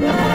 Bye.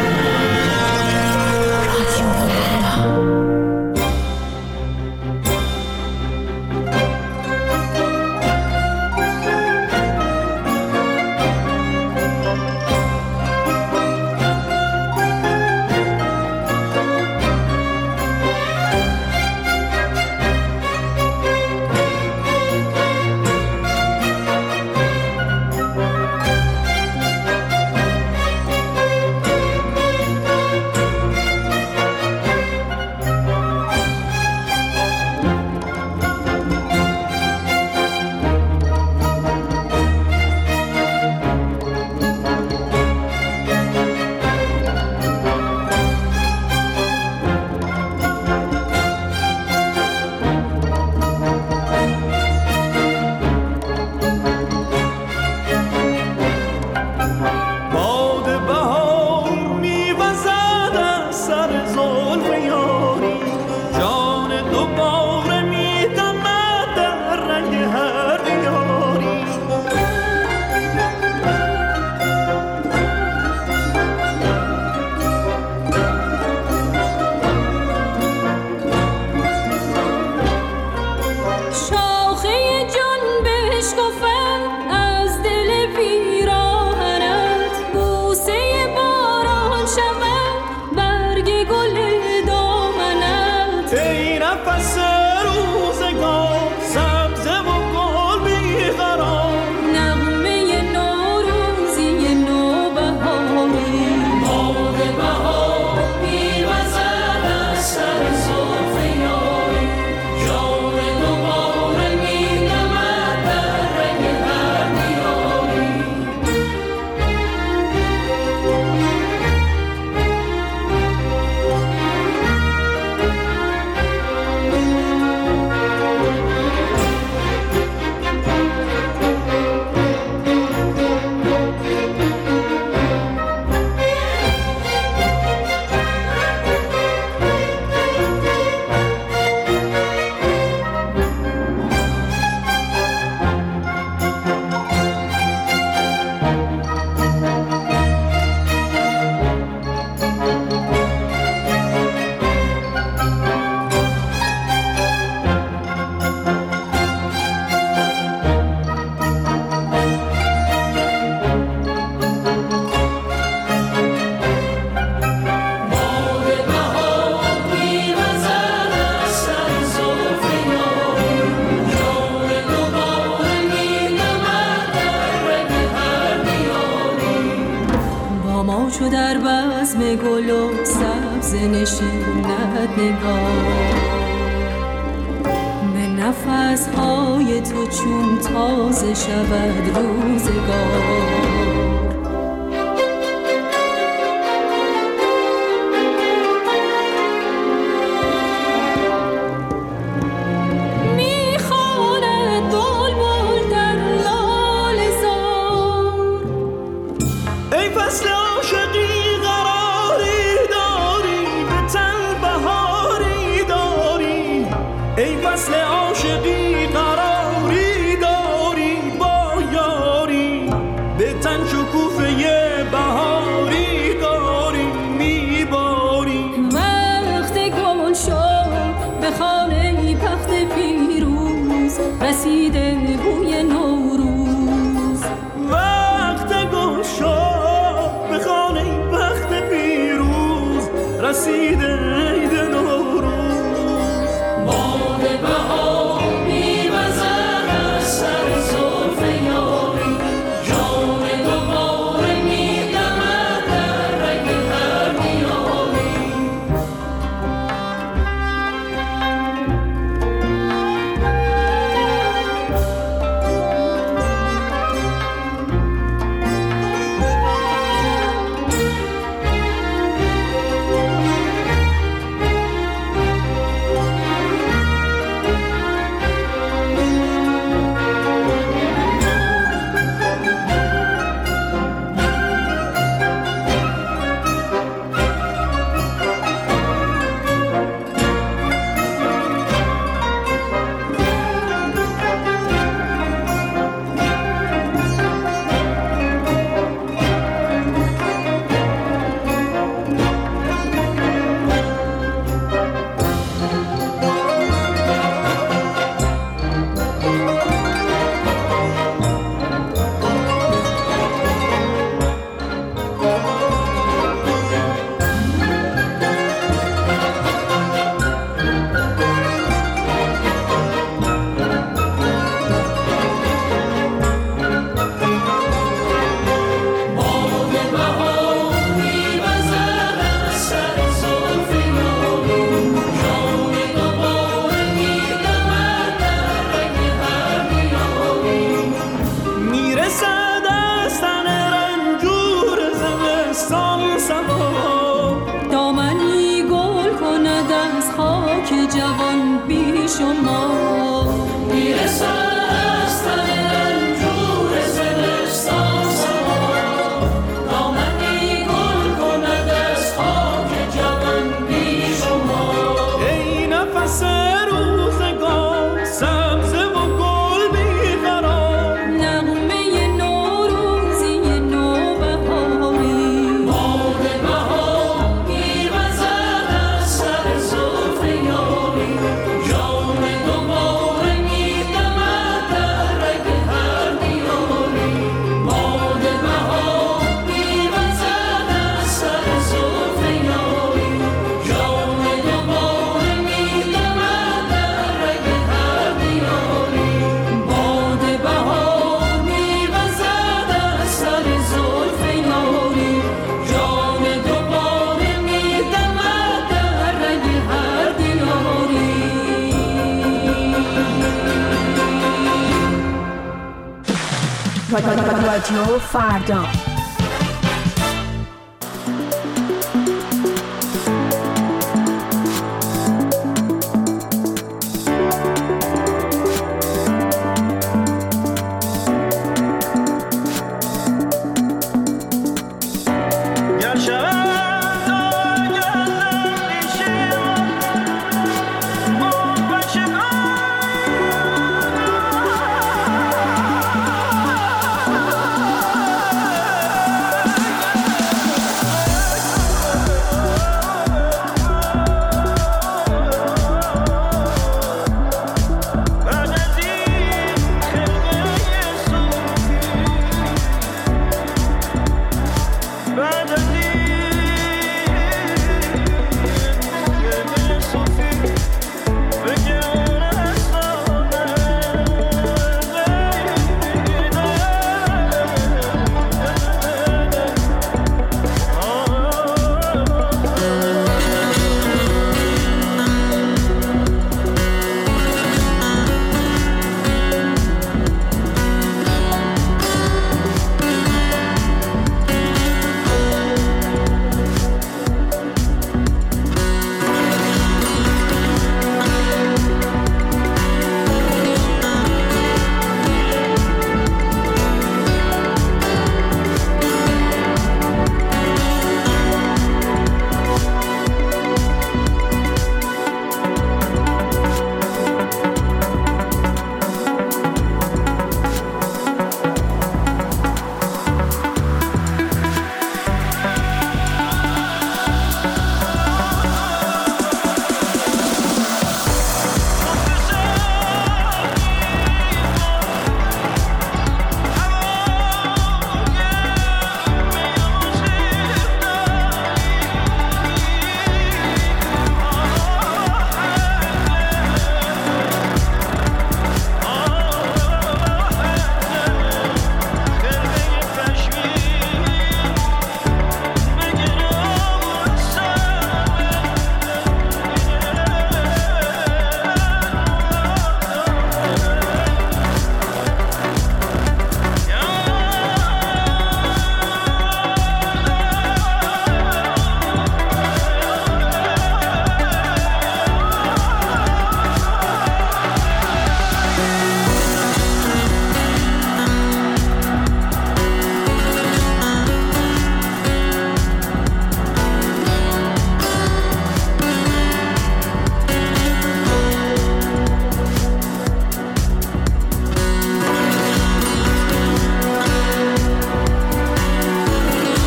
در باز گل و سبز نشیند نگاه. به نفس های تو چون تازه شود روزگار. see them. Radio Fardon.